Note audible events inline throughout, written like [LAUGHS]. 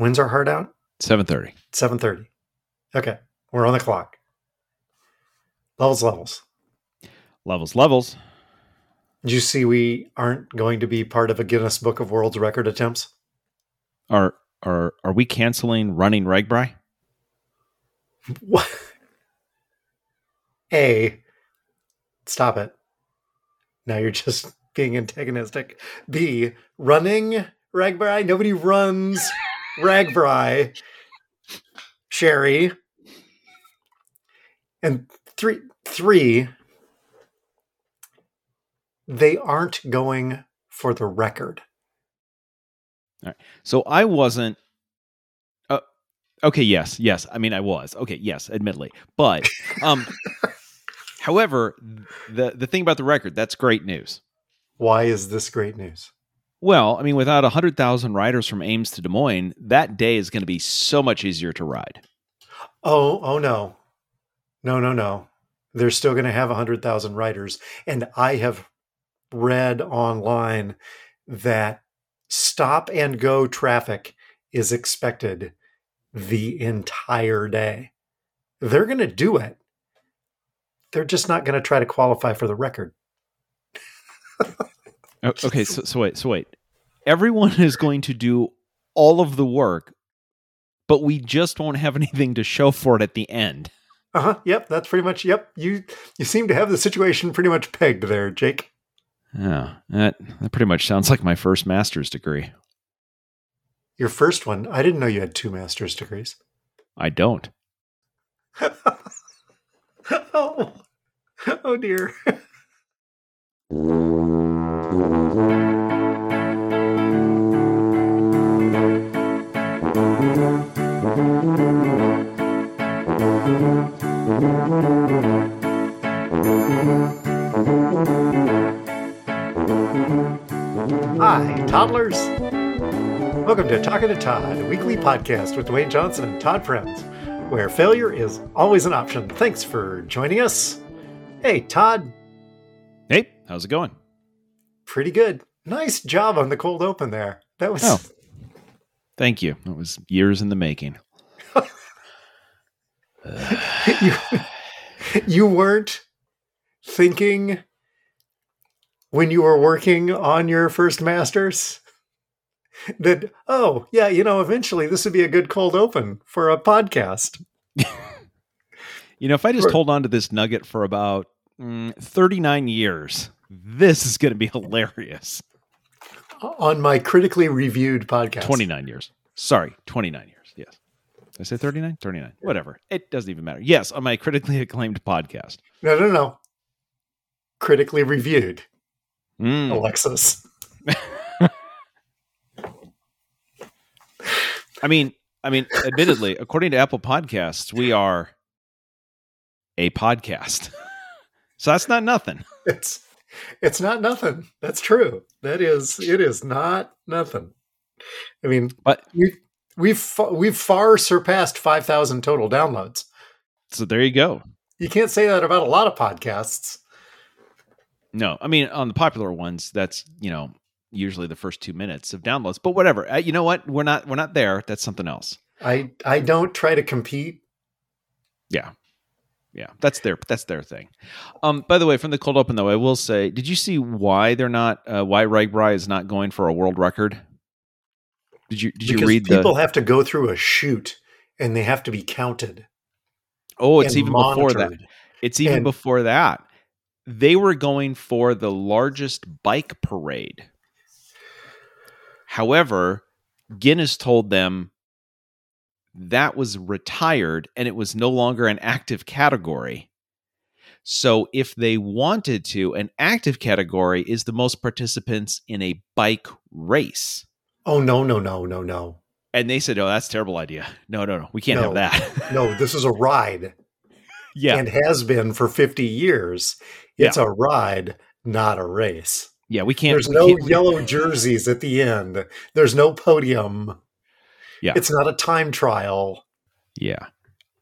When's our heart out? Seven thirty. Seven thirty. Okay, we're on the clock. Levels, levels. Levels, levels. Did you see we aren't going to be part of a Guinness Book of World's Record attempts? Are are are we canceling running RAGBRAI? What? A, stop it. Now you're just being antagonistic. B, running RAGBRAI. Nobody runs RAGBRAI. Sheri. And three, three, they aren't going for the record. All right. So I wasn't. Uh, okay. Yes. Yes. I mean, I was. Okay. Yes. Admittedly, but um, [LAUGHS] however, the the thing about the record that's great news. Why is this great news? Well, I mean, without hundred thousand riders from Ames to Des Moines, that day is going to be so much easier to ride. Oh, oh no, no, no, no. They're still going to have hundred thousand riders, and I have read online that stop and go traffic is expected the entire day. They're going to do it. They're just not going to try to qualify for the record. [LAUGHS] Oh, okay, so, so wait, so wait. Everyone is going to do all of the work, but we just won't have [LAUGHS] anything to show for it at the end. Uh huh. Yep. That's pretty much. Yep. You you seem to have the situation pretty much pegged there, Jake. Yeah, that that pretty much sounds like my first master's degree. Your first one. I didn't know you had two master's degrees. I don't. [LAUGHS] oh, oh dear. [LAUGHS] Hi, toddlers. Welcome to Talking to Todd, a weekly podcast with Dwayne Johnson and Todd Friends, where failure is always an option. Thanks for joining us. Hey, Todd, Hey, how's it going? pretty good. Nice job on the cold open there. That was Oh. Thank you. It was years in the making. [LAUGHS] you, you weren't thinking when you were working on your first masters that oh yeah you know eventually this would be a good cold open for a podcast You know, if I just hold on to this nugget for about mm, 39 years, this is going to be hilarious. on my critically reviewed podcast 29 years. Sorry, 29 years. Yes. Did I say 39? 39. Whatever. It doesn't even matter. Yes, on my critically acclaimed podcast. no no no critically reviewed Mm. alexis [LAUGHS] I mean, I mean, admittedly, according to Apple Podcasts, we are a podcast. [LAUGHS] so that's not nothing. it's it's not nothing that's true that is it is not nothing i mean But we've we've we've far surpassed 5000 total downloads so there you go. you can't say that about a lot of podcasts No, I mean on the popular ones, that's you know usually the first two minutes of downloads. But whatever, uh, you know what? We're not we're not there. That's something else. i i don't try to compete Yeah, yeah, that's their that's their thing. Um, by the way, from the cold open though, I will say, did you see why they're not uh, why RAGBRAI is not going for a world record? Did you did you read people the? have to go through a shoot and they have to be counted Oh, it's even before that. It's even And- before that. They were going for the largest bike parade. However, Guinness told them that was retired and it was no longer an active category. So, if they wanted to, an active category is the most participants in a bike race. oh no no no no no And they said, "Oh, that's a terrible idea. No, no, no, we can't have that." no this is a ride [LAUGHS] yeah, and has been for 50 years it's a ride not a race yeah, we can't. There's we no can't- yellow jerseys at the end. There's no podium. Yeah. It's not a time trial. Yeah.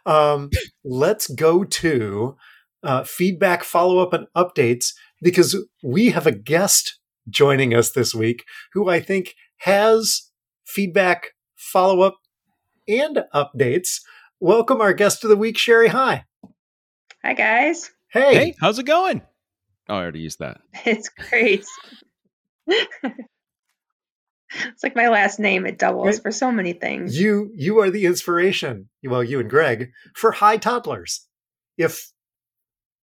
Um, let's go to uh, feedback, follow up, and updates because we have a guest joining us this week who I think has feedback, follow up, and updates, welcome our guest of the week, Sheri Hey. Hi, guys. Hey. Hey, how's it going? Oh, I already used that. [LAUGHS] It's great. it's like my last name. It doubles Right. for so many things. You you are the inspiration, well, you and Greg, for high toddlers. If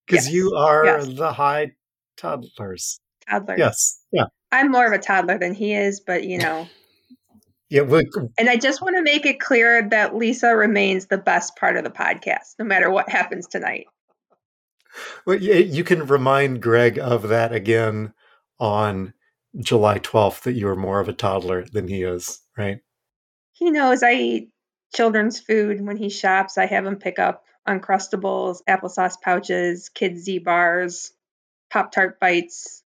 because Yes. you are Yes. the high toddlers. Toddler. Yes. Yeah. I'm more of a toddler than he is, but you know. [LAUGHS] Yeah. we- and I just want to make it clear that Lisa remains the best part of the podcast, no matter what happens tonight. Well, you, you can remind Greg of that again on July 12th that you are more of a toddler than he is, right? He knows I eat children's food when he shops. I have him pick up Uncrustables, applesauce pouches, kids Z bars, Pop Tart bites.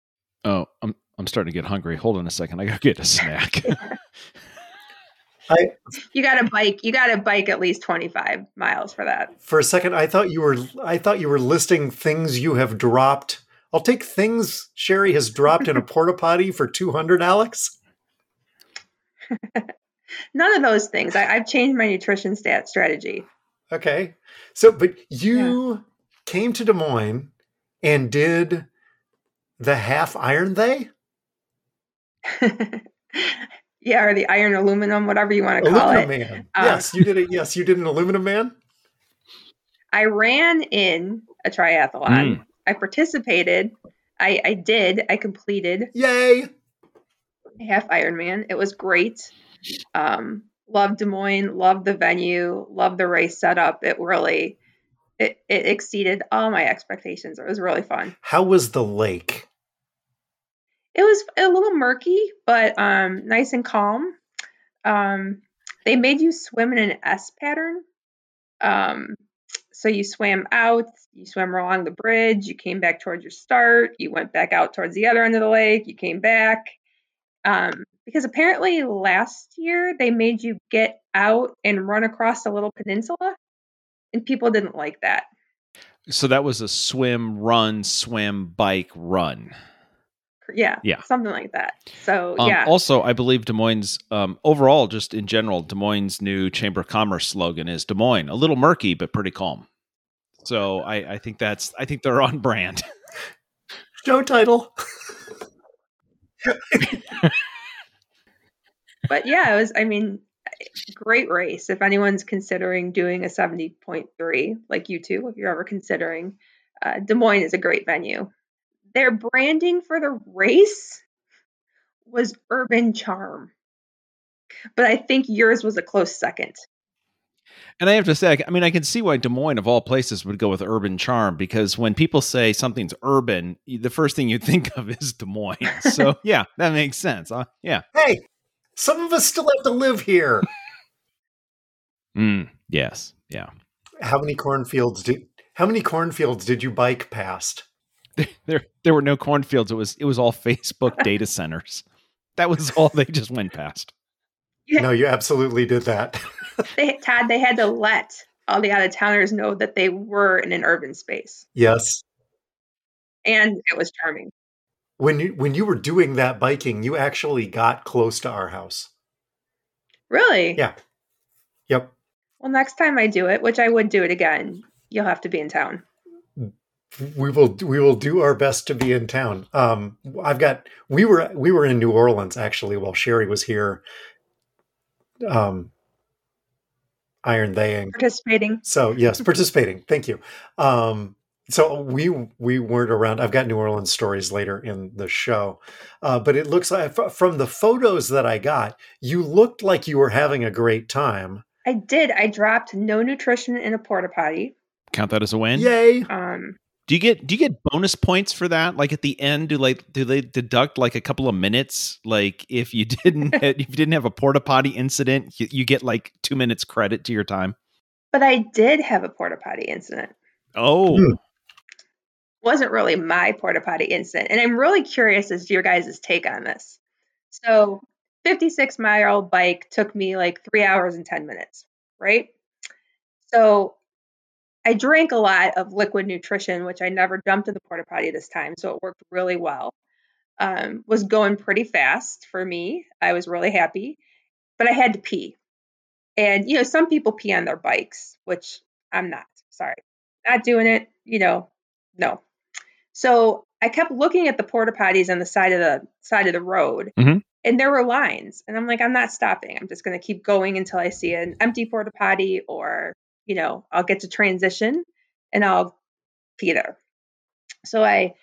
Oh, I'm I'm starting to get hungry. Hold on a second. I gotta get a [LAUGHS] snack. [LAUGHS] You got to bike. You got to bike at least 25 miles for that. For a second, I thought you were I thought you were listing things you have dropped. I'll take things Sheri has dropped in a porta potty for 200, Alex. [LAUGHS] None of those things. I, I've changed my nutrition stat strategy. Okay. So, but you came to Des Moines and did the half iron they? [LAUGHS] yeah, or the iron aluminum, whatever you want to call Aluminum it. man. Uh, yes, you did it. Yes, you did an aluminum man. I ran in a triathlon. Mm. I participated. I, I did. I completed Yay! a half Ironman. It was great. Um, loved Des Moines. Loved the venue. Loved the race setup. It really, it, it exceeded all my expectations. It was really fun. How was the lake? It was a little murky, but um, nice and calm. Um, they made you swim in an S pattern. Um, so you swam out, you swam along the bridge, you came back towards your start, you went back out towards the other end of the lake, you came back. Um, because apparently last year they made you get out and run across a little peninsula, and people didn't like that. so that was a swim, run, swim, bike, run. Yeah, Yeah. something like that. So Um, yeah, Also, I believe Des Moines, um, overall, just in general, Des Moines' new Chamber of Commerce slogan is Des Moines, a little murky but pretty calm. So I, I think that's I think they're on brand. [LAUGHS] Show title. but yeah, it was. I mean, great race. If anyone's considering doing a seventy point three, like you two, if you're ever considering, uh, Des Moines is a great venue. Their branding for the race was urban charm, but I think yours was a close second. And I have to say, I mean, I can see why Des Moines, of all places, would go with urban charm because when people say something's urban, the first thing you [LAUGHS] think of is Des Moines. So [LAUGHS] yeah, that makes sense. Huh? Yeah. Hey, some of us still have to live here. [LAUGHS] Mm, yes. Yeah. How many cornfields did how many cornfields did you bike past? [LAUGHS] There there were no cornfields. It was it was all Facebook [LAUGHS] data centers. That was all they just went past. No, you absolutely did that. [LAUGHS] They Todd, they had to let all the out of towners know that they were in an urban space, yes. and it was charming. When you when you were doing that biking, you actually got close to our house. Really? Yeah. Yep. Well, next time I do it, which I would do it again, you'll have to be in town. We will we will do our best to be in town. Um I've got we were we were in New Orleans actually while Sheri was here. Um iron theying. Participating. So yes, participating. Thank you. Um, so we we weren't around. I've got New Orleans stories later in the show, uh, but it looks like from the photos that I got, you looked like you were having a great time. I did. I dropped no nutrition in a porta potty. Count that as a win. Yay! Um, Do you get do you get bonus points for that? Like at the end, do like do they deduct like a couple of minutes? Like if you [LAUGHS] didn't [LAUGHS] if you didn't have a porta potty incident, you, you get like two minutes credit to your time. but I did have a porta potty incident. Oh, Hmm. wasn't really my porta potty incident. And I'm really curious as to your guys' take on this. So, 56 mile bike took me like three hours and 10 minutes, right? So, I drank a lot of liquid nutrition, which I never dumped in the porta potty this time. So, it worked really well. Um, was going pretty fast for me. I was really happy, but I had to pee. And you know, some people pee on their bikes, which I'm not. Sorry, not doing it. You know, no. So I kept looking at the porta potties on the side of the side of the road, Mhm. and there were lines. And I'm like, I'm not stopping. I'm just going to keep going until I see an empty porta potty, or you know, I'll get to transition and I'll pee there. So I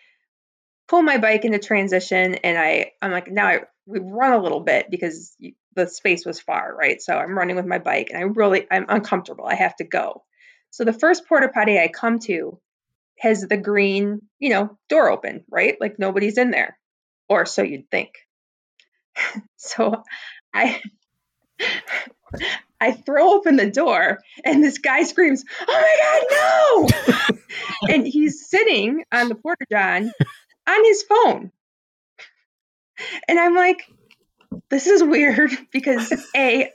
pull my bike into transition, and I I'm like, now I we run a little bit because the space was far, right? So I'm running with my bike, and I really I'm uncomfortable. I have to go. So the first porta potty I come to has the green, you know, door open, right? Like nobody's in there, or so you'd think. [LAUGHS] so I [LAUGHS] I throw open the door, and this guy screams, "Oh my god, no!" [LAUGHS] and he's sitting on the porta john on his phone, and I'm like, "This is weird," [LAUGHS] because a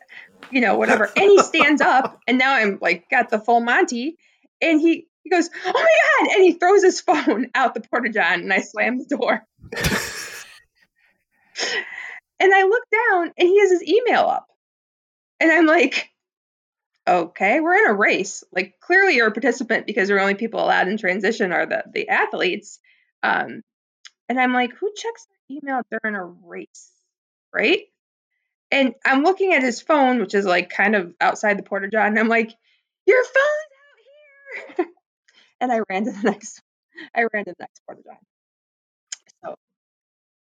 you know, whatever. And he stands up, and now I'm like, got the full Monty. And he, he goes, Oh my God. And he throws his phone [LAUGHS] out the porta john, and I slam the door. and I look down, and he has his email up. And I'm like, Okay, we're in a race. Like, clearly you're a participant because the only people allowed in transition are the, the athletes. Um, and I'm like, Who checks their email during a race? Right? And I'm looking at his phone, which is like kind of outside the porta john, and I'm like, "Your phone's out here!" [LAUGHS] and I ran to the next, I ran to the next porta john. So,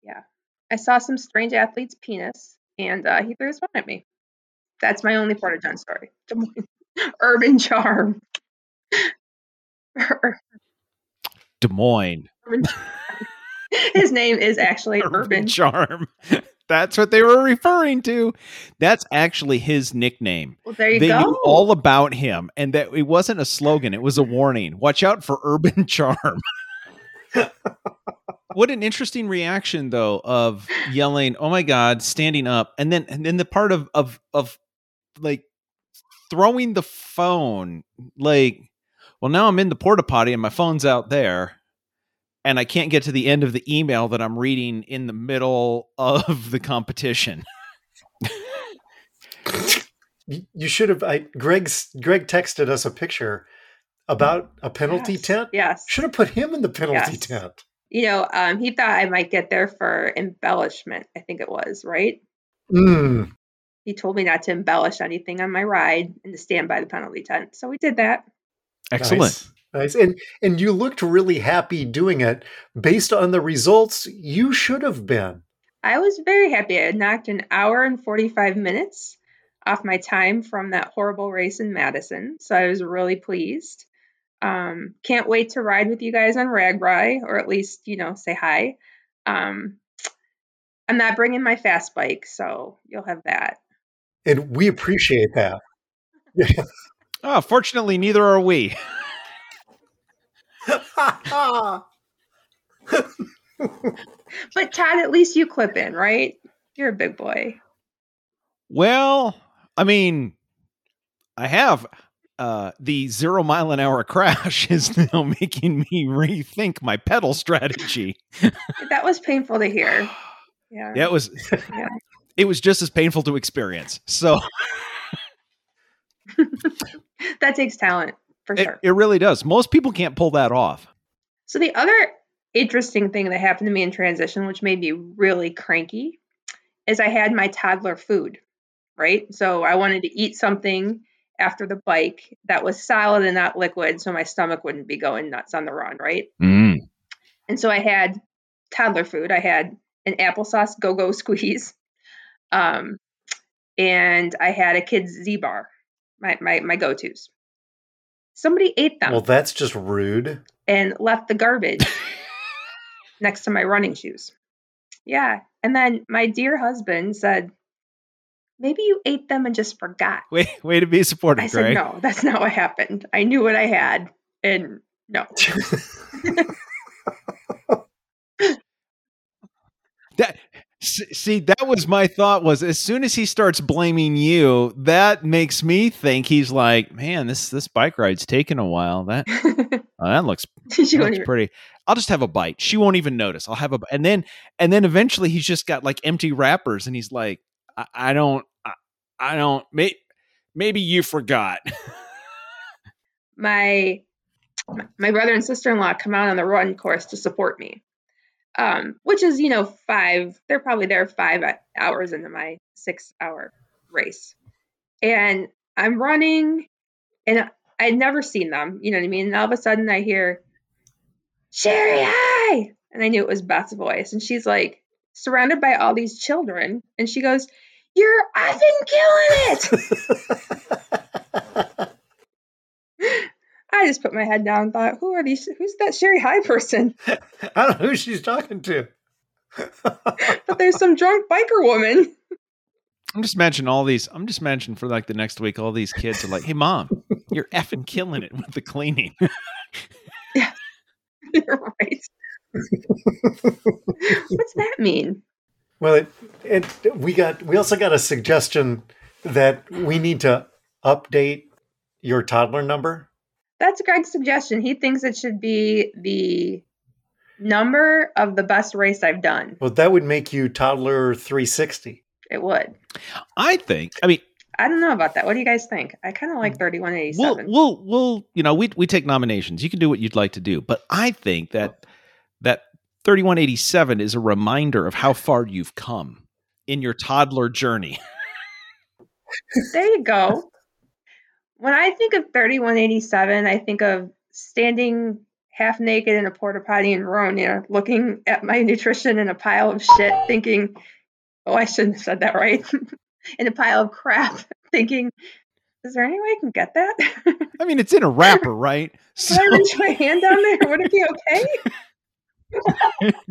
yeah, I saw some strange athlete's penis, and uh, he threw his phone at me. That's my only part of john story. [LAUGHS] [LAUGHS] Des Moines. Urban charm. Des Moines. His name is actually [LAUGHS] Urban. Charm. That's what they were referring to. That's actually his nickname. Well, there you they go. knew all about him, and that it wasn't a slogan; it was a warning. Watch out for Urban Charm. what an interesting reaction, though, of yelling, "Oh my God!" standing up, and then and then the part of of of like throwing the phone, like, well, now I'm in the porta potty and my phone's out there. And I can't get to the end of the email that I'm reading in the middle of the competition. You- You should have. I Greg's Greg texted us a picture about a penalty Yes. tent. Yes. Should have put him in the penalty Yes. tent. You know, um, he thought I might get there for embellishment, I think it was, right? Mm. He told me not to embellish anything on my ride and to stand by the penalty tent. So we did that. Excellent. Nice. Nice. And and you looked really happy doing it. Based on the results, you should have been. I was very happy. I had knocked an hour and 45 minutes off my time from that horrible race in Madison. So I was really pleased. Um, can't wait to ride with you guys on Rag RAGBRAI, or at least, you know, say hi. Um, I'm not bringing my fast bike, so you'll have that. And we appreciate that. Yeah. Oh, fortunately, neither are we. [LAUGHS] [LAUGHS] But Todd, at least you clip in, right? You're a big boy. Well, I mean, I have uh, the zero mile an hour [LAUGHS] crash is now making me rethink my pedal strategy. That was painful to hear. [SIGHS] Yeah. Yeah, it was. Yeah. It was just as painful to experience. So [LAUGHS] That takes talent for it, sure. it really does. Most people can't pull that off. So the other interesting thing that happened to me in transition, which made me really cranky, is I had my toddler food, right? So I wanted to eat something after the bike that was solid and not liquid, so my stomach wouldn't be going nuts on the run, right? Mm. And so I had toddler food. I had an applesauce go-go [LAUGHS] squeeze, um, and I had a kid's Z bar, my my my go-tos. Somebody ate them well, that's just rude. and left the garbage [LAUGHS] next to my running shoes. Yeah. And then my dear husband said, Maybe you ate them and just forgot. Way, way to be supportive, I said, Greg. No, that's not what happened. I knew what I had. And no. [LAUGHS] That s- see, that was my thought. Was as soon as he starts blaming you, that makes me think he's like, man, this this bike ride's taking a while. That oh, [LAUGHS] that looks [LAUGHS] That looks pretty. I'll just have a bite. She won't even notice. I'll have a, and then, and then eventually he's just got like empty wrappers, and he's like, I, I don't, I, I don't. May, Maybe you forgot. [LAUGHS] my my brother and sister-in-law come out on the run course to support me um, which is you know five they're probably there five hours into my six hour race. And i'm running and i'd never seen them you know what i mean? And all of a sudden i hear Sheri Hey! And i knew it was beth's voice. And she's like surrounded by all these children. And she goes you're effing killing it [LAUGHS] I just put my head down and thought, who are these? Who's that Sheri Hey person? [LAUGHS] I don't know who she's talking to. [LAUGHS] but there's some drunk biker woman. I'm just imagining all these. I'm just imagining for like the next week, all these kids are like, "Hey, mom, you're effing killing it with the cleaning." [LAUGHS] yeah, you're right. What's that mean? Well, it, it we got we also got a suggestion that we need to update your toddler number that's Greg's suggestion. He thinks it should be the number of the best race I've done. Well, that would make you toddler 360. It would. I think. I mean, I don't know about that. What do you guys think? I kind of like 3187. We'll, we'll, we'll, you know, we, we take nominations. You can do what you'd like to do. But I think that that 3187 is a reminder of how far you've come in your toddler journey. there you go when I think of 3187, I think of standing half naked in a porta potty in Rona, looking at my nutrition in a pile of shit, thinking, oh, I shouldn't have said that right, [LAUGHS] in a pile of crap, [LAUGHS] thinking, is there any way I can get that? [LAUGHS] I mean, it's in a wrapper, right? So... Can I reach my hand down there? Would it be okay?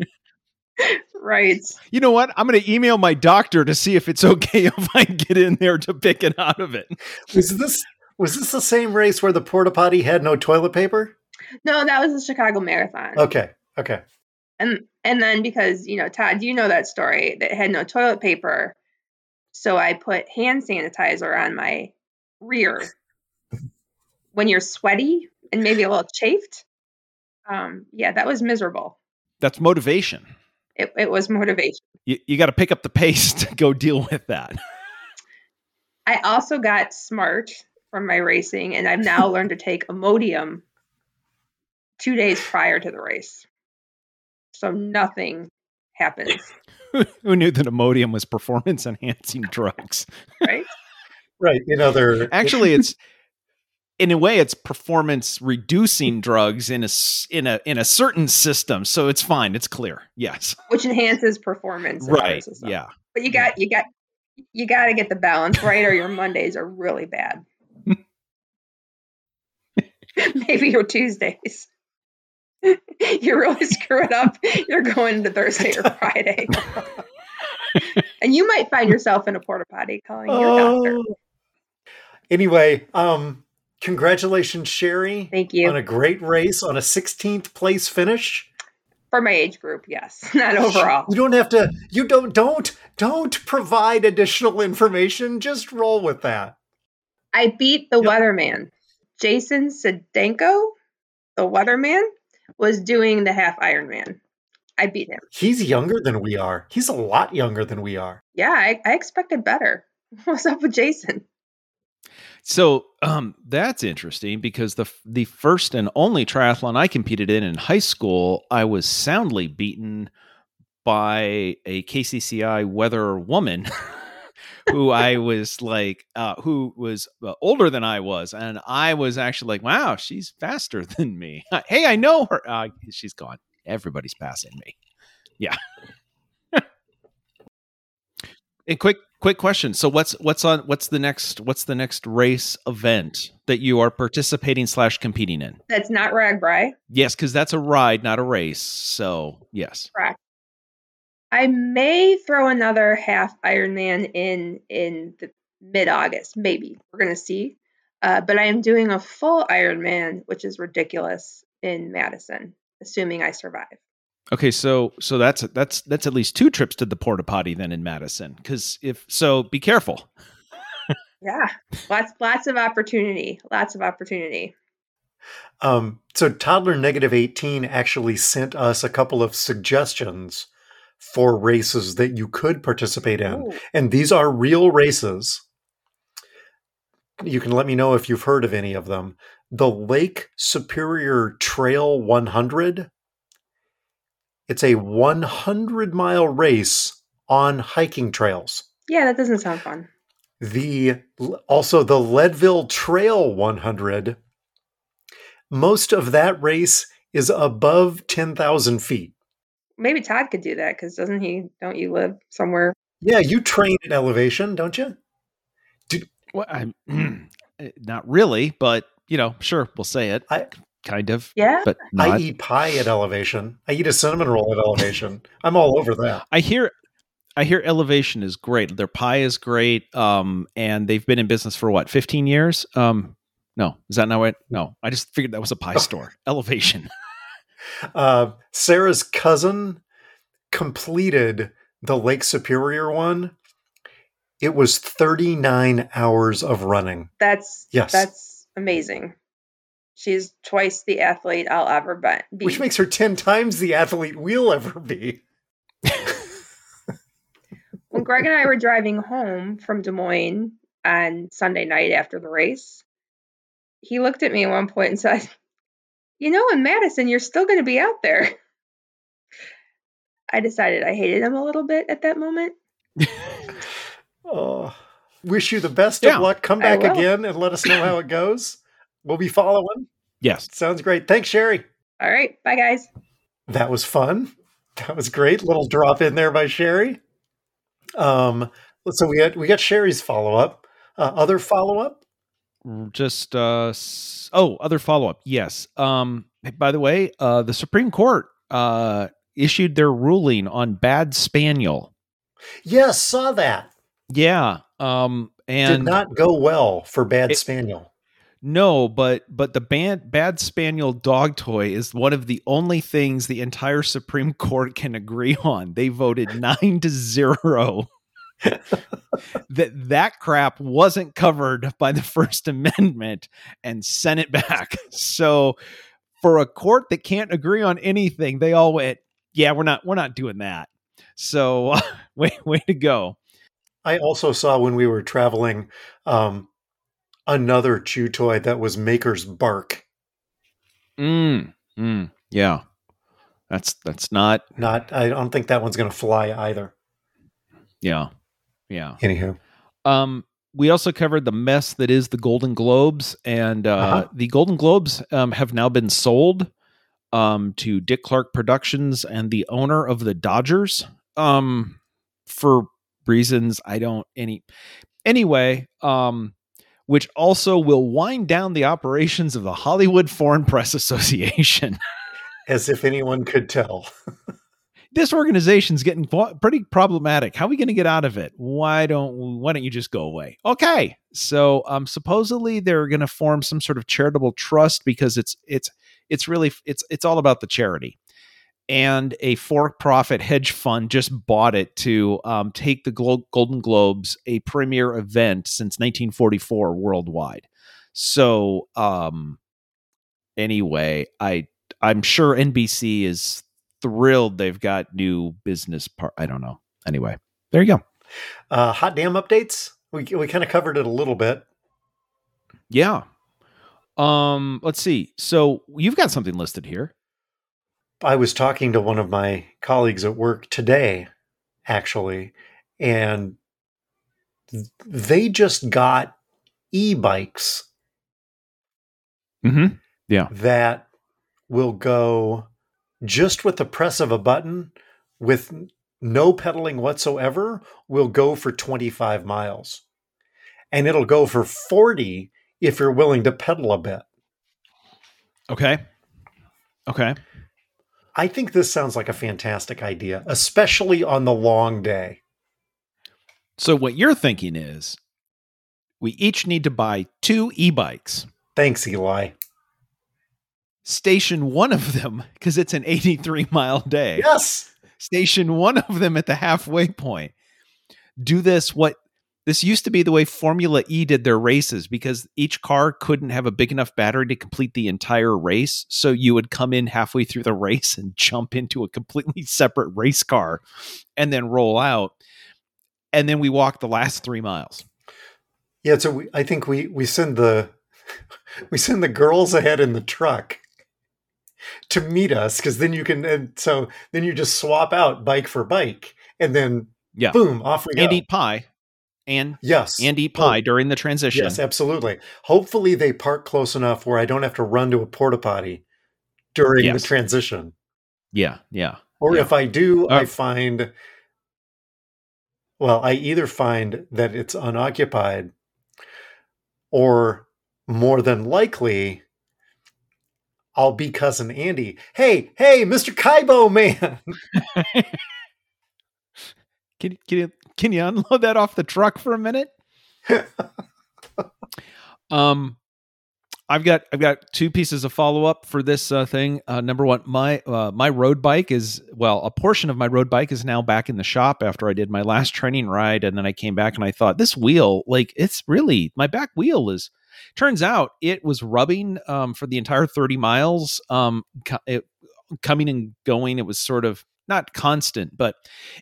right. You know what? I'm going to email my doctor to see if it's okay if I get in there to pick it out of it. Is this was this the same race where the porta potty had no toilet paper? No, that was the Chicago Marathon. Okay. Okay. And and then because, you know, Todd, you know that story that had no toilet paper. So I put hand sanitizer on my rear. [LAUGHS] when you're sweaty and maybe a little chafed. Um, yeah, that was miserable. That's motivation. It, it was motivation. You, you got to pick up the pace [LAUGHS] to go deal with that. I also got smart from my racing, and I've now [LAUGHS] learned to take Imodium two days prior to the race. So nothing happens. [LAUGHS] Who knew that Imodium was performance enhancing drugs? Right? [LAUGHS] right. You know, they're actually it's in a way it's performance reducing drugs in a in a in a certain system so it's fine it's clear yes which enhances performance right yeah but you got you got you got to get the balance right or your mondays are really bad [LAUGHS] maybe your Tuesdays. [LAUGHS] you really screw it up. You're going to Thursday or [LAUGHS] Friday. and you might find yourself in a porta potty calling your oh. doctor. Anyway, um, congratulations, Sheri. Thank you. On a great race, on a 16th place finish. For my age group, yes. Not overall. You don't have to you don't don't don't provide additional information. Just roll with that. I beat the yep. weatherman. Jason Sedenko, the weatherman, was doing the half Ironman. I beat him. He's younger than we are. He's a lot younger than we are. Yeah, I, I expected better. [LAUGHS] What's up with Jason? So um, that's interesting because the the first and only triathlon I competed in in high school, I was soundly beaten by a KCCI weather woman [LAUGHS] who I was like, uh, who was uh, older than I was, and I was actually like, wow, she's faster [LAUGHS] than me. hey, I know her. Uh, she's gone. Everybody's passing me. Yeah. [LAUGHS] and quick quick question. So what's what's on what's the next what's the next race event that you are participating slash competing in? That's not RAGBRAI. Yes, because that's a ride, not a race. So yes. Correct. I may throw another half Ironman in in the mid August, maybe. We're gonna see. Uh, but I am doing a full Ironman, which is ridiculous in Madison, assuming I survive. Okay, so so that's that's that's at least two trips to the porta potty then in Madison. Because if so, be careful. [LAUGHS] yeah, lots lots of opportunity, lots of opportunity. Um, so toddler negative eighteen actually sent us a couple of suggestions for races that you could participate in. Ooh. And these are real races. you can let me know if you've heard of any of them. The Lake Superior Trail 100. It's a 100 mile race on hiking trails. Yeah, that doesn't sound fun. The also the Leadville Trail 100. Most of that race is above 10,000 feet. Maybe Todd could do that because doesn't he? Don't you live somewhere? Yeah, you train at elevation, don't you? Well, I'm [CLEARS THROAT] not really, but you know, sure, we'll say it. I- kind of, Yeah. but I eat pie at elevation. I eat a cinnamon roll at elevation. I'm all over that. I hear I hear Elevation is great. Their pie is great. Um, and they've been in business for what, 15 years? Um, no, is that not right? No, I just figured that was a pie store. Elevation. [LAUGHS] Uh, Sarah's cousin completed the Lake Superior one. It was 39 hours of running. That's Yes. That's amazing. She's twice the athlete I'll ever be. be. which makes her 10 times the athlete we'll ever be. when Greg and I were driving home from Des Moines on Sunday night after the race, he looked at me at one point and said, You know, in Madison, you're still going to be out there. I decided I hated him a little bit at that moment. Oh, wish you the best Yeah. of luck. Come back again and let us know how it goes. We'll be following. yes. Sounds great. Thanks, Sheri. All right. Bye, guys. That was fun. That was great. Little drop in there by Sheri. Um, so we got we got Sheri's follow up. Uh, other follow up. Just uh oh, other follow up. Yes. Um by the way, uh the Supreme Court uh issued their ruling on bad spaniel. Yes, saw that. Yeah. Um and Did not go well for Bad It- Spaniel. No, but but the bad bad spaniel dog toy is one of the only things the entire Supreme Court can agree on. They voted nine to zero [LAUGHS] that that crap wasn't covered by the First Amendment and sent it back. So for a court that can't agree on anything, they all went, "Yeah, we're not we're not doing that." So [LAUGHS] way way to go. I also saw when we were traveling um, another chew toy that was Maker's Bark. Mm, mm, yeah, that's that's not Not, I don't think that one's going to fly either. yeah yeah. Anywho, Um, we also covered the mess that is the Golden Globes, and uh, Uh-huh. the Golden Globes um, have now been sold um, to Dick Clark Productions and the owner of the Dodgers um, for reasons I don't any anyway. Um, which also will wind down the operations of the Hollywood Foreign Press [LAUGHS] Association. as if anyone could tell. [LAUGHS] this organization's getting pretty problematic. How are we going to get out of it? Why don't why don't you just go away? Okay. So um supposedly they're going to form some sort of charitable trust because it's it's it's really it's it's all about the charity. And a for-profit hedge fund just bought it to um, take the Glo- Golden Globes, a premier event since 1944 worldwide. So, um, anyway, I I'm sure NBC is thrilled they've got new business part. I don't know. Anyway, there you go. Uh, hot damn updates. We, we kind of covered it a little bit. Yeah. Um, let's see. So you've got something listed here. I was talking to one of my colleagues at work today, actually, and they just got e bikes Mm-hmm. Yeah. That will go just with the press of a button with no pedaling whatsoever, will go for 25 miles. And it'll go for 40 if you're willing to pedal a bit. Okay. Okay. I think this sounds like a fantastic idea, especially on the long day. So what you're thinking is we each need to buy two e-bikes. Thanks, Eli. Station one of them because it's an 83 mile day. Yes. Station one of them at the halfway point. Do this what this used to be the way Formula E did their races because each car couldn't have a big enough battery to complete the entire race. So you would come in halfway through the race and jump into a completely [LAUGHS] separate race car and then roll out. And then we walk the last three miles. Yeah, so we, I think we we send the [LAUGHS] we send the girls ahead in the truck to meet us because then you can and so then you just swap out bike for bike and then Yeah. boom off we go. and eat pie, and yes, and eat Oh, pie during the transition. Yes, absolutely. Hopefully they park close enough where I don't have to run to a porta potty during Yes. the transition. yeah, yeah. Or Yeah. if I do, I Uh, find well, I either find that it's unoccupied or more than likely I'll be cousin Andy. Hey, hey, Mr. Kaibo man. [LAUGHS] Can can you can you unload that off the truck for a minute? [LAUGHS] Um, I've got I've got two pieces of follow up for this uh, thing. Uh, number one, my uh, my road bike is well, a portion of my road bike is now back in the shop after I did my last training ride, and then I came back and I thought this wheel, like it's really my back wheel is. Turns out it was rubbing um, for the entire thirty miles. Um, co- it, coming and going, it was sort of not constant, but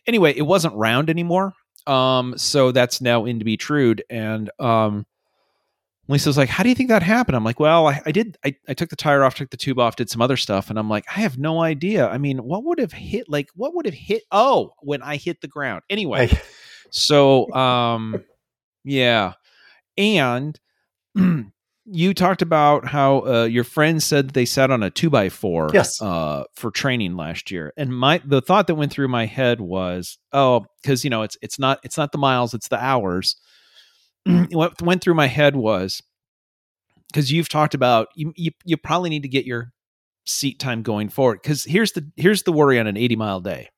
anyway, it wasn't round anymore. Um, so that's now in to be trued. And um, Lisa's like, "How do you think that happened?" I'm like, "Well, I, I did. I, I took the tire off, took the tube off, did some other stuff, and I'm like, I have no idea. I mean, what would have hit? Like, what would have hit? Oh, when I hit the ground. Anyway, so um, yeah, and [CLEARS THROAT] you talked about how uh, your friend said they sat on a two by four Yes. uh, for training last year, and my the thought that went through my head was, oh, because you know it's it's not it's not the miles, it's the hours. [CLEARS THROAT] what went through my head was because you've talked about you, you you probably need to get your seat time going forward because here's the here's the worry on an 80 mile day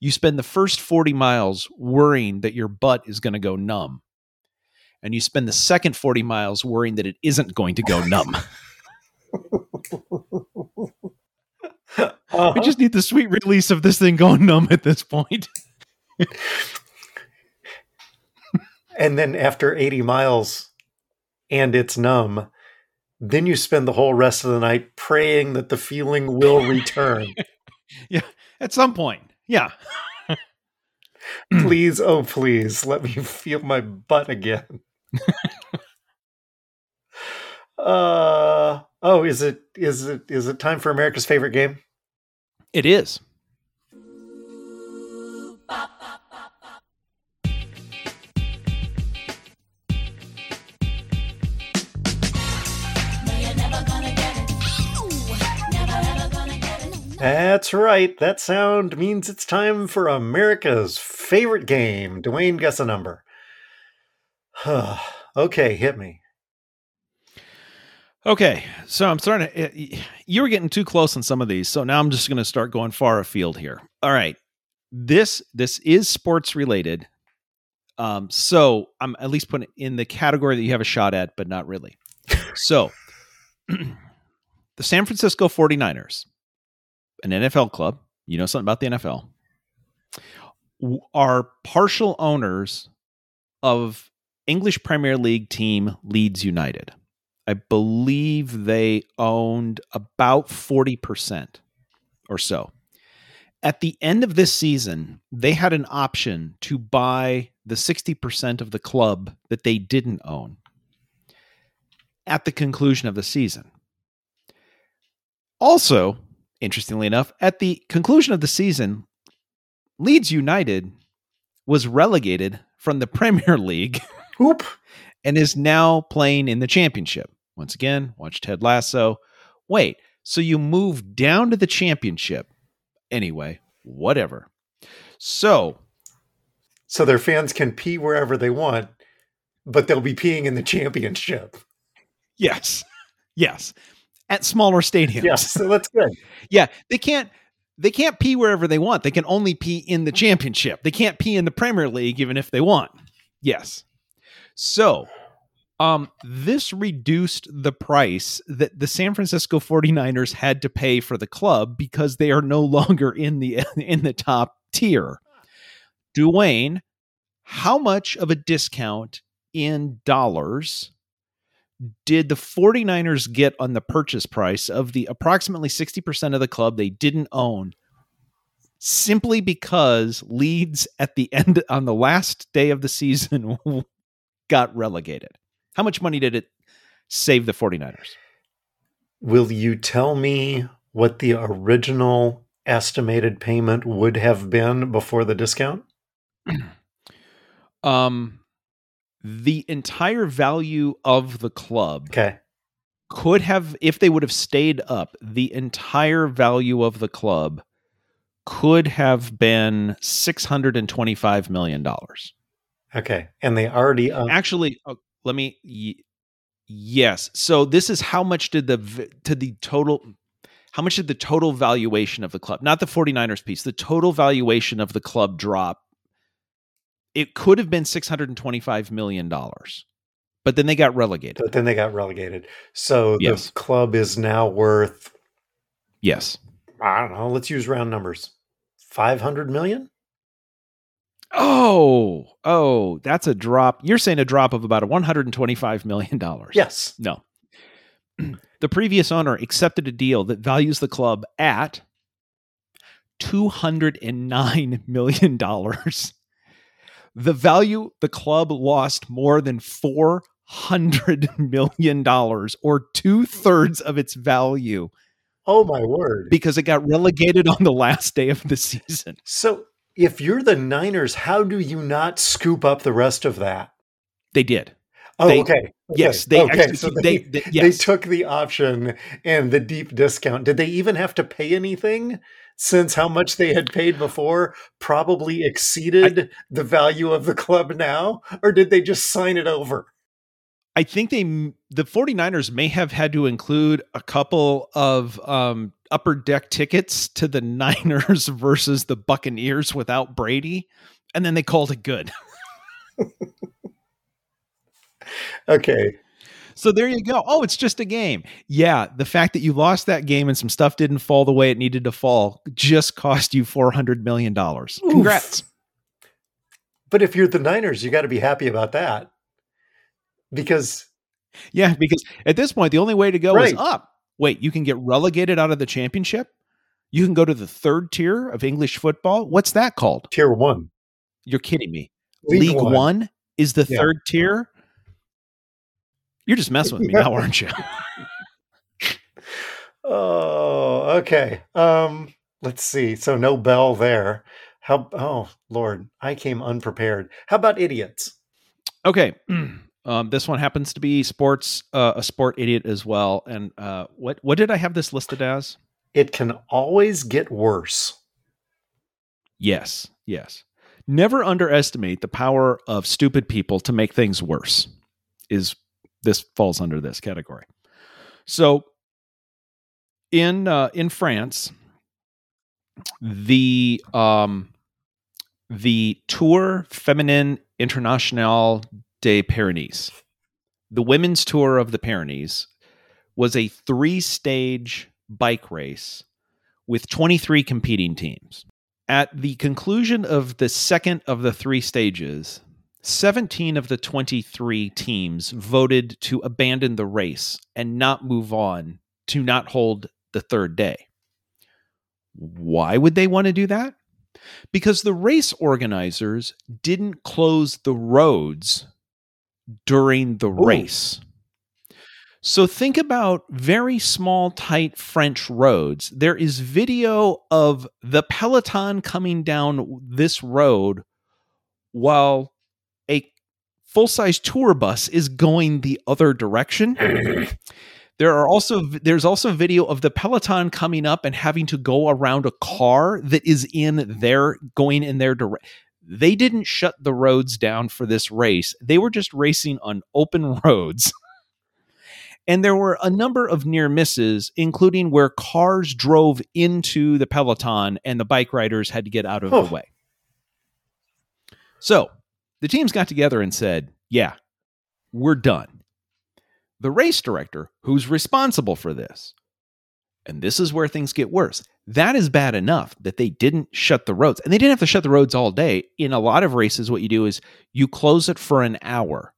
you spend the first 40 miles worrying that your butt is going to go numb and you spend the second 40 miles worrying that it isn't going to go numb Uh-huh. [LAUGHS] we just need the sweet release of this thing going numb at this point. point [LAUGHS] and then after 80 miles and it's numb, then you spend the whole rest of the night praying that the feeling will return. [LAUGHS] Yeah, at some point yeah please, oh please, let me feel my butt again. Uh oh, is it is it is it time for America's favorite game? it is That's right. That sound means it's time for America's favorite game. Dwayne, guess a number. [SIGHS] okay, hit me. Okay, so I'm starting to. You were getting too close on some of these, so now I'm just going to start going far afield here. All right, this this is sports related, um, so I'm at least putting in the category that you have a shot at, but not really. So, [CLEARS THROAT] the San Francisco 49ers, an NFL club, you know something about the NFL, are partial owners of English Premier League team Leeds United. I believe they owned about 40% or so. At the end of this season, they had an option to buy the 60% of the club that they didn't own at the conclusion of the season. Also, interestingly enough, at the conclusion of the season, Leeds United was relegated from the [LAUGHS] Premier League Oop. and is now playing in the championship. Once again, watch Ted Lasso. Wait, so you move down to the championship. Anyway, whatever. So, So their fans can pee wherever they want, but they'll be peeing in the championship. yes. Yes. At smaller stadiums. Yes, so that's good. [LAUGHS] Yeah, they can't they can't pee wherever they want. They can only pee in the championship. They can't pee in the Premier League even if they want. Yes. So, um this reduced the price that the San Francisco 49ers had to pay for the club because they are no [LAUGHS] longer in the in the top tier. Dwayne, how much of a discount in dollars did the 49ers get on the purchase price of the approximately 60% of the club they didn't own simply because Leeds at the end on the last day of the season [LAUGHS] got relegated. How much money did it save the 49ers? Will you tell me what the original estimated payment would have been before the discount? [CLEARS THROAT] um the entire value of the club Okay. could have if they would have stayed up the entire value of the club could have been 625 million dollars Okay. And they already own actually uh, let me y- yes so this is how much did the to the total how much did the total valuation of the club not the 49ers piece the total valuation of the club drop it could have been 625 million dollars but then they got relegated but then they got relegated. So Yes. the club is now worth yes I don't know, let's use round numbers. 500 million? Oh oh that's a drop you're saying a drop of about a 125 million dollars Yes. No. [CLEARS THROAT] the previous owner accepted a deal that values the club at $209 [LAUGHS] million. The value, the club lost more than $400 [LAUGHS] million, or two thirds of its value, Oh my word. because it got relegated on the last day of the season. so if you're the Niners, how do you not scoop up the rest of that? They did. Oh, They- okay. okay. Yes, they okay. actually so they, they, they, [LAUGHS] yes. they took the option and the deep discount. Did they even have to pay anything since how much they had paid before probably exceeded the value of the club now? Or did they just sign it over? I think they the 49ers may have had to include a couple of um, upper deck tickets to the [LAUGHS] Niners versus the Buccaneers without Brady, and then they called it good. [LAUGHS] Okay. So there you go. Oh, it's just a game. Yeah, the fact that you lost that game and some stuff didn't fall the way it needed to fall just cost you 400 million dollars. Congrats. But if you're the Niners, you got to be happy about that. Because Yeah, because at this point the only way to go is up. Wait, you can get relegated out of the championship? You can go to the third tier of English football? What's that called? tier one, You're kidding me. League, One. is the Yeah. third tier. You're just messing with me now, [LAUGHS] aren't you? Oh, okay. Um, let's see. So no bell there. How? Oh, Lord, I came unprepared. How about idiots? okay. [CLEARS THROAT] Um, this one happens to be sports, uh, a sport idiot as well. And uh, what what did I have this listed as? It can always get worse. Yes, yes. Never underestimate the power of stupid people to make things worse. Is this falls under this category? So, in uh, in France, the um, the Tour Feminine Internationale Pyrénées, the women's tour of the Pyrenees, was a three stage bike race with 23 competing teams. At the conclusion of the second of the three stages, 17 of the 23 teams voted to abandon the race and not move on to not hold the third day. Why would they want to do that? Because the race organizers didn't close the roads during the Ooh. race. So think about very small, tight French roads. There is video of the peloton coming down this road while a full size tour bus is going the other direction. [CLEARS THROAT] There are also there's also video of the peloton coming up and having to go around a car that is in their going in their direction. They didn't shut the roads down for this race. They were just racing on open [LAUGHS] roads. And there were a number of near misses, including where cars drove into the peloton and the bike riders had to get out of Oh. the way. So the teams got together and said, Yeah, we're done. The race director, who's responsible for this, and this is where things get worse. That is bad enough that they didn't shut the roads. And they didn't have to shut the roads all day. In a lot of races, what you do is you close it for an hour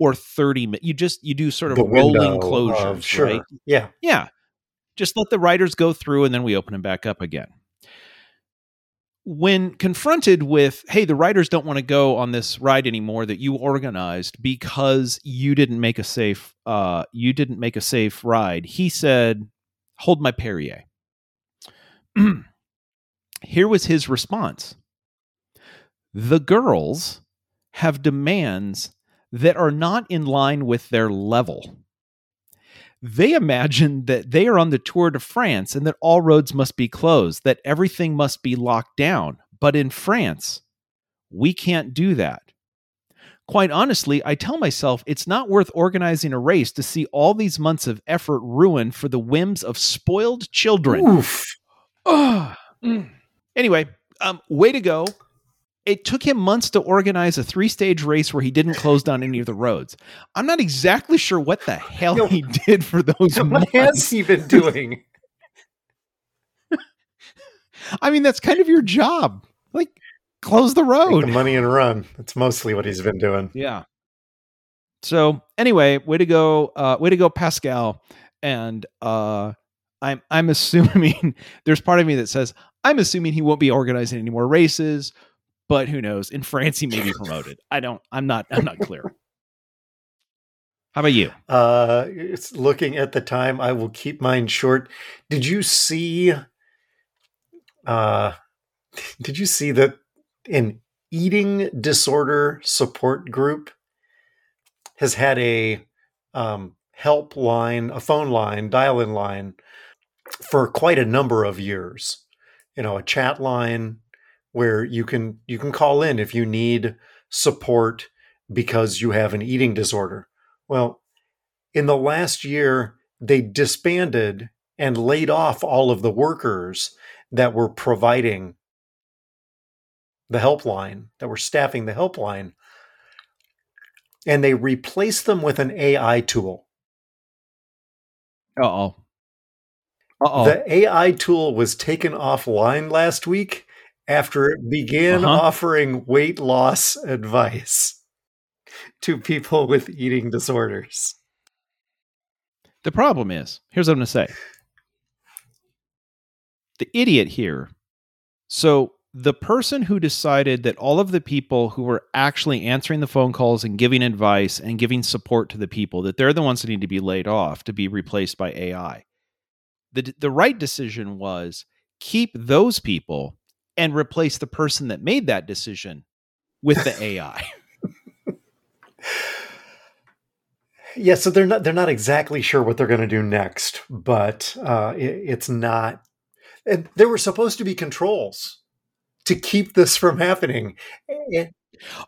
or 30 minutes. You just you do sort of The rolling closures, of- sure. right? Yeah. Yeah. Just let the riders go through and then we open them back up again. when confronted with, hey, the riders don't want to go on this ride anymore that you organized because you didn't make a safe uh you didn't make a safe ride, he said, Hold my Perrier. [CLEARS THROAT] Here was his response. The girls have demands that are not in line with their level. They imagine that they are on the Tour de France and that all roads must be closed, that everything must be locked down. But in France, we can't do that. Quite honestly, I tell myself it's not worth organizing a race to see all these months of effort ruined for the whims of spoiled children. Oof. [SIGHS] Anyway, um, way to go. It took him months to organize a three stage race where he didn't close down any of the roads. I'm not exactly sure what the hell Yo, he did for those [LAUGHS] What months. has he been doing? [LAUGHS] I mean, that's kind of your job. Like, close the road. Take the money and run. That's mostly what he's been doing. Yeah. So anyway, way to go, uh, way to go, Pascal. And uh, I'm I'm [LAUGHS] assuming there's part of me that says I'm assuming he won't be organizing any more races, but who knows? In France, he may be promoted. I don't. I'm not. I'm not clear. [LAUGHS] How about you? Uh, it's looking at the time. I will keep mine short. Did you see? Uh, [LAUGHS] did you see that an eating disorder support group has had a um, helpline, a phone line, dial-in line for quite a number of years. You know, a chat line where you can you can call in if you need support because you have an eating disorder. Well, in the last year, they disbanded and laid off all of the workers that were providing the helpline, that were staffing the helpline. And they replaced them with an AI tool. Uh oh. Oh. The AI tool was taken offline last week after it began Uh-huh. offering weight loss advice to people with eating disorders. The problem is, here's what I'm going to say. The idiot here. So, the person who decided that all of the people who were actually answering the phone calls and giving advice and giving support to the people, that they're the ones that need to be laid off to be replaced by AI. The, the right decision was keep those people and replace the person that made that decision with the AI. [LAUGHS] Yeah, so they're not they're not exactly sure what they're going to do next, but uh, it, it's not. And there were supposed to be controls to keep this from happening.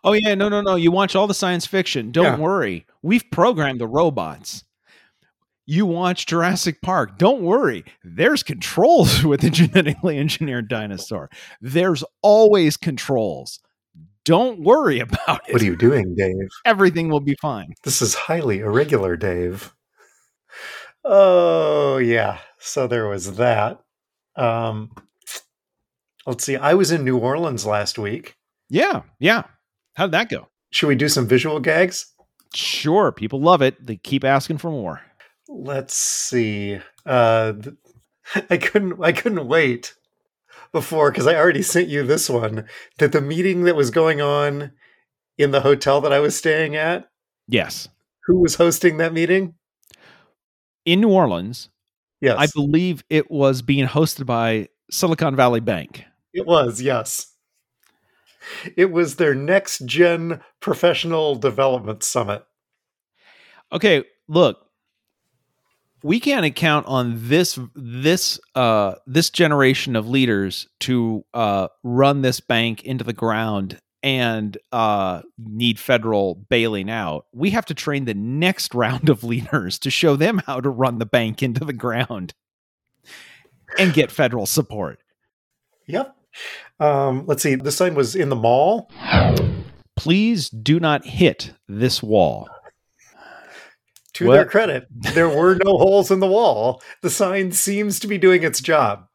Oh yeah, no, no, no. You watch all the science fiction. Don't Yeah. worry. We've programmed the robots. You watch Jurassic Park. Don't worry. There's controls [LAUGHS] with a genetically engineered dinosaur. There's always controls. Don't worry [LAUGHS] about it. what are you doing, Dave? Everything will be fine. This is highly irregular, Dave. Oh yeah, so there was that. Um, let's see. I was in New Orleans last week. Yeah, yeah. How'd that go? Should we do some visual gags? Sure, people love it. They keep asking for more. Let's see. Uh, th- [LAUGHS] I couldn't. I couldn't wait before because I already sent you this one. That the meeting that was going on in the hotel that I was staying at. Yes. Who was hosting that meeting? In New Orleans, Yes, I believe it was being hosted by Silicon Valley Bank. It was. Yes, it was their next gen professional development summit. okay look we can't count on this this uh this generation of leaders to uh run this bank into the ground and uh need federal bailing out we have to train the next [LAUGHS] round of leaders to show them how to run the bank into the ground and get federal support Yep. Um, let's see. The sign was in the mall. please do not hit this wall To What? their credit, there were no [LAUGHS] holes in the wall. The sign seems to be doing its job.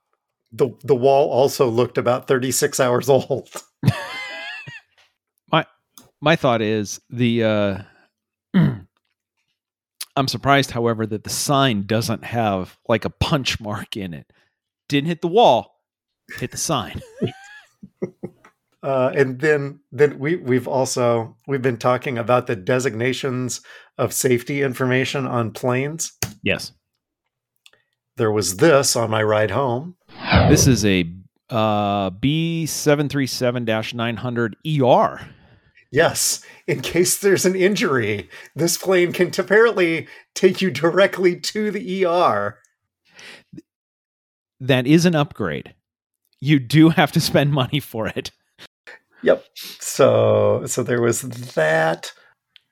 The the wall also looked about 36 hours old. [LAUGHS] my my thought is the uh [CLEARS THROAT] I'm surprised, however, that the sign doesn't have like a punch mark in it. Didn't hit the wall, hit the sign. [LAUGHS] Uh, and then then we we've also we've been talking about the designations of safety information on planes. Yes. There was this on my ride home. This is a uh, B737-900 ER. Yes, in case there's an injury, this plane can apparently take you directly to the ER. That is an upgrade. You do have to spend money for it. Yep. So so there was that.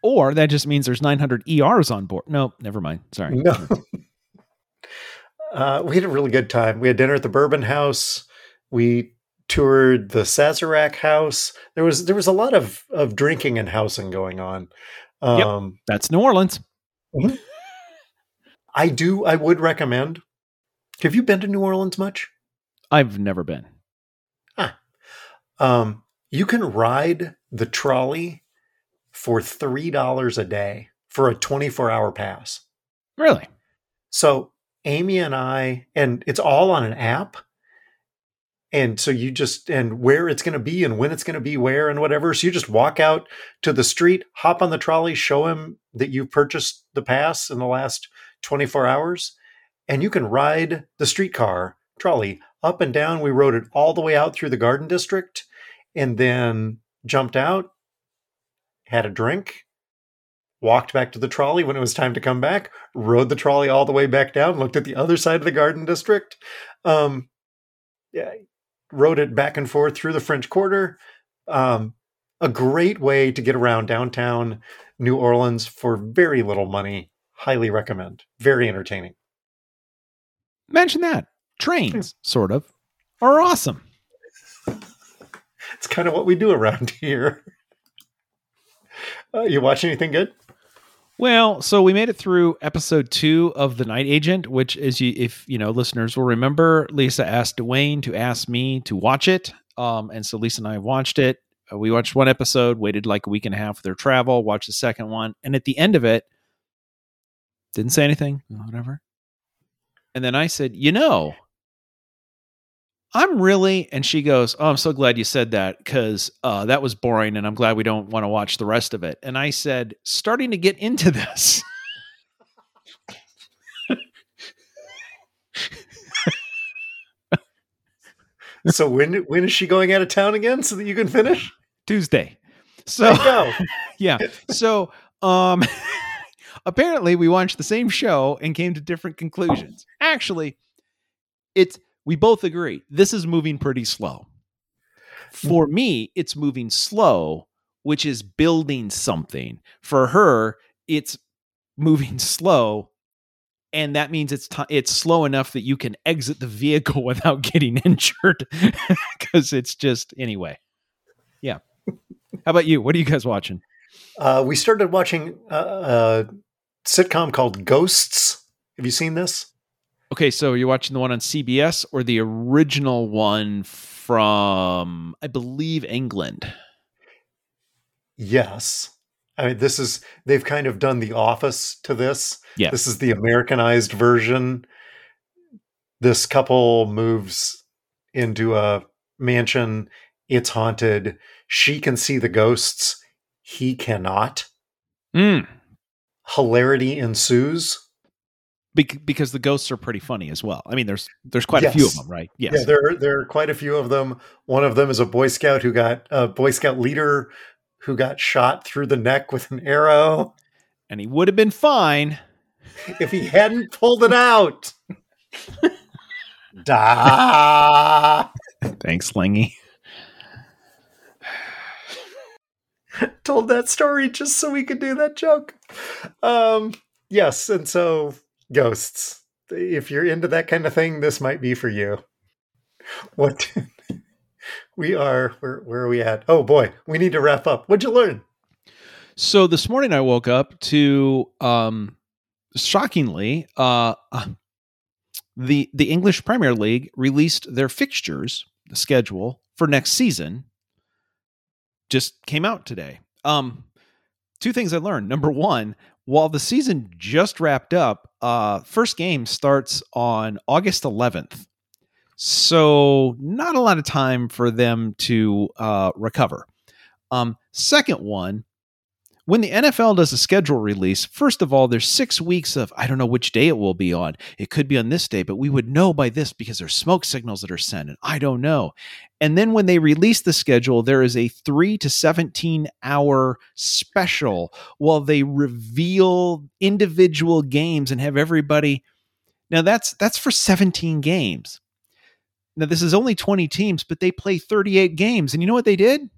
Or that just means there's 900 ERs on board. No, never mind. Sorry. No. [LAUGHS] uh, we had a really good time. We had dinner at the Bourbon House. We toured the Sazerac House. There was there was a lot of of drinking and housing going on. Um, That's New Orleans. I do. I would recommend. Have you been to New Orleans much? I've never been. Um, you can ride the trolley for three dollars a day for a twenty four hour pass. Really? So Amy and I, and it's all on an app. And so you just, and where it's going to be and when it's going to be where and whatever. So you just walk out to the street, hop on the trolley, show him that you've purchased the pass in the last 24 hours, and you can ride the streetcar trolley up and down. We rode it all the way out through the garden district and then jumped out, had a drink, walked back to the trolley when it was time to come back, rode the trolley all the way back down, looked at the other side of the garden district. Um, yeah, rode it back and forth through the French Quarter. Um, a great way to get around downtown New Orleans for very little money. Highly recommend. Very entertaining. Mention that. Trains, sort of, are awesome. [LAUGHS] It's kind of what we do around [LAUGHS] here. Uh, you watch anything good? Well, so we made it through episode two of The Night Agent, which is you if you know listeners will remember, Lisa asked Dwayne to ask me to watch it. Um, and so Lisa and I watched it. Uh, we watched one episode, waited like a week and a half for their travel, watched the second one, and at the end of it, didn't say anything, whatever. And then I said, you know, I'm really, and she goes, Oh, I'm so glad you said that because uh, that was boring and I'm glad we don't want to watch the rest of it. And I said, Starting to get into this. [LAUGHS] So when when is she going out of town again so that you can finish? Tuesday. So, [LAUGHS] yeah. So, um, [LAUGHS] apparently we watched the same show and came to different conclusions. Actually, it's, we both agree this is moving pretty slow. For me, it's moving slow, which is building something. For her, it's moving [LAUGHS] slow, and that means it's ti it's slow enough that you can exit the vehicle [LAUGHS] without getting injured [LAUGHS] because it's just anyway. Yeah. How about you? What are you guys watching? Uh, we started watching uh, a sitcom called Ghosts. Have you seen this? Okay, so you're watching the one on CBS or the original one from I believe England. Yes. I mean, this is, they've kind of done The Office to this. Yeah. This is the Americanized version. This couple moves into a mansion. It's haunted. She can see the ghosts. He cannot. Mm. Hilarity ensues. Bec- because the ghosts are pretty funny as well. I mean, there's there's quite a few of them, right? Yes. Yeah, there there are quite a few of them. One of them is a Boy Scout who got a Boy Scout leader who got shot through the neck with an arrow. and he would have been fine. If he hadn't pulled it out. [LAUGHS] da. Thanks, Langy. Told that story just so we could do that joke. Um yes, and so ghosts. If you're into that kind of thing, this might be for you. What [LAUGHS] we are where where are we at? Oh boy, we need to wrap up. What'd you learn? So this morning I woke up to um shockingly uh the the English Premier League released their fixtures, the schedule for next season just came out today. Um two things I learned. Number 1, while the season just wrapped up, uh first game starts on August 11th. So, not a lot of time for them to uh, recover. Um, second one, when the NFL does a schedule release, first of all, there's six weeks of, I don't know which day it will be on. It could be on this day, but we would know by this because there's smoke signals that are sent, and I don't know. And then when they release the schedule, there is a three to 17 hour special while they reveal individual games and have everybody. Now that's that's for 17 games. Now this is only 20 teams, but they play 38 games. And you know what they did?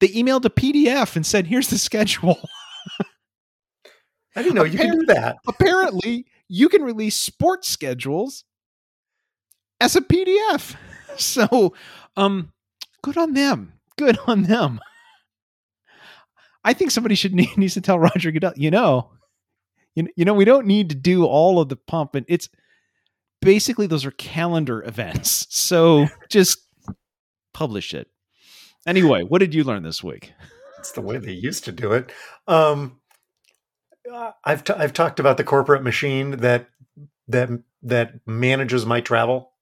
They emailed a PDF and said, "Here's the schedule." [LAUGHS] I didn't know you could do that. Apparently, you can release sports schedules as a PDF. [LAUGHS] So, um, good on them. Good on them. I think somebody should [LAUGHS] need, needs to tell Roger Goodell, you know, you, you know, we don't need to do all of the pump and it's basically those are calendar events. So just publish it. Anyway, what did you learn this week? It's the way they used to do it. Um, I've t- I've talked about the corporate machine that that that manages my travel.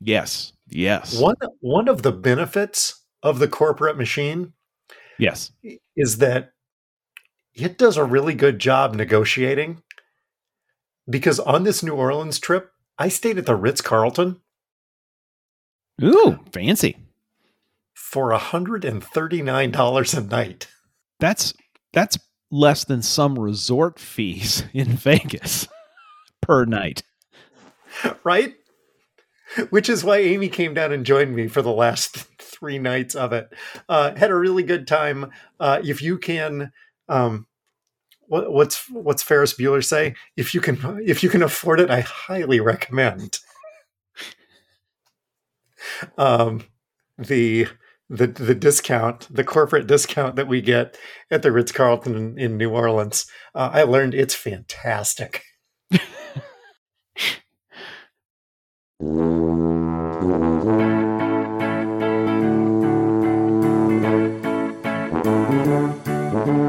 Yes. Yes. One one of the benefits of the corporate machine yes is that it does a really good job negotiating because on this New Orleans trip, I stayed at the Ritz Carlton. Ooh, fancy. For $139 a night. That's that's less than some resort fees [LAUGHS] in Vegas per night. Right? Which is why Amy came down and joined me for the last three nights of it. Uh, had a really good time. Uh, if you can um, what, what's what's Ferris Bueller say? If you can if you can afford it, I highly recommend. [LAUGHS] Um, the the the discount, the corporate discount that we get at the Ritz Carlton in, in, New Orleans, uh, I learned it's fantastic. [LAUGHS]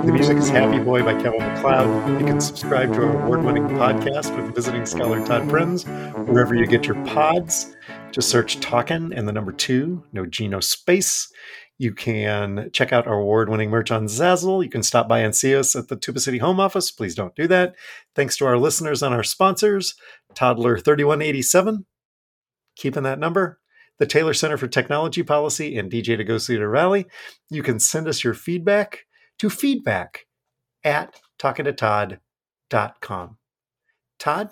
The music is Happy Boy by Kevin MacLeod. You can subscribe to our award winning podcast with visiting scholar Todd Prinz wherever you get your pods. Just search Talkin' and the number two, no Geno space. You can check out our award winning merch on Zazzle. You can stop by and see us at the Tuba City home office. Please don't do that. Thanks to our listeners and our sponsors, Toddler3187, keeping that number, the Taylor Center for Technology Policy, and DJ to Go Cedar Valley. You can send us your feedback to feedback at talkingtotodd.com. Todd?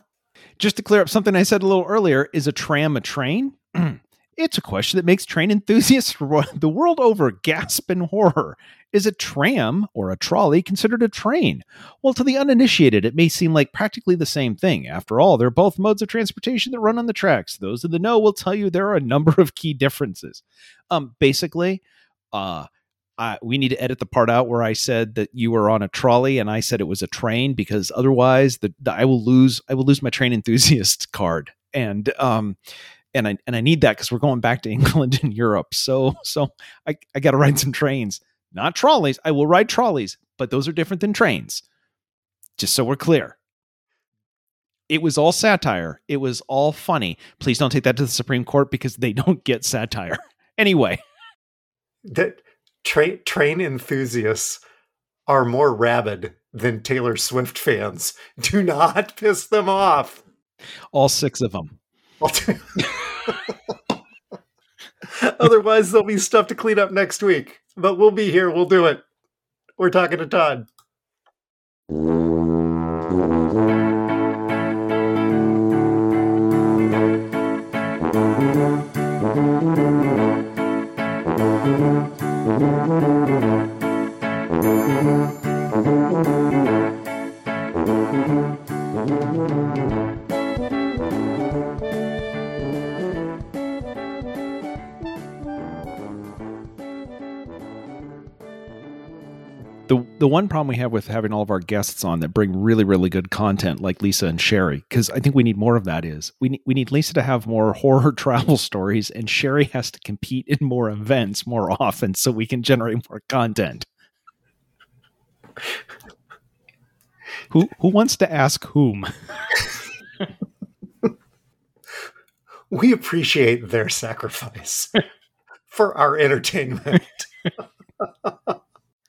Just to clear up something I said a little earlier, is a tram a train? [CLEARS THROAT] it's a question that makes train enthusiasts [LAUGHS] the world over gasp in horror. Is a tram or a trolley considered a train? Well, to the uninitiated, it may seem like practically the same thing. After all, they're both modes of transportation that run on the tracks. Those in the know will tell you there are a number of key differences. Um, basically, uh, I, we need to edit the part out where I said that you were on a trolley and I said it was a train because otherwise the, the I will lose I will lose my train [LAUGHS] enthusiast card. And um and I and I need that because we're going back to [LAUGHS] England and Europe. So so I I got to ride some trains. Not trolleys. I will ride trolleys but those are different than trains. Just so we're clear. It was all satire. It was all funny. Please don't take that to the Supreme Court because they [LAUGHS] don't get satire. Anyway. That tra- train enthusiasts are more rabid than Taylor Swift fans. [LAUGHS] Do not piss them off. All six of them. [LAUGHS] Otherwise, there'll be stuff to clean up next week. But we'll be here. We'll do it. We're talking to Todd. The the one problem we have with having all of our guests on that bring really really good content like Lisa and Sheri because I think we need more of that is we we need Lisa to have more horror [LAUGHS] travel stories and Sheri has to compete in more events more often so we can generate more content. Who who wants to ask whom? [LAUGHS] we appreciate their sacrifice [LAUGHS] for our entertainment. [LAUGHS]